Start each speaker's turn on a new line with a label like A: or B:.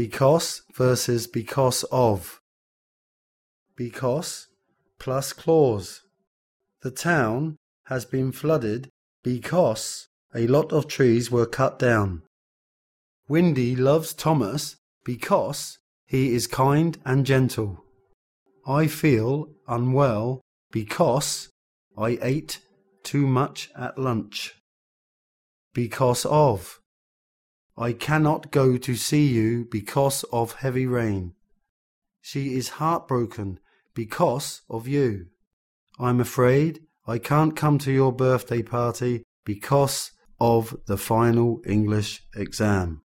A: Because versus because of. Because plus clause. The town has been flooded because a lot of trees were cut down. Wendy loves Thomas because he is kind and gentle. I feel unwell because I ate too much at lunch. Because of. I cannot go to see you because of heavy rain. She is heartbroken because of you. I'm afraid I can't come to your birthday party because of the final English exam.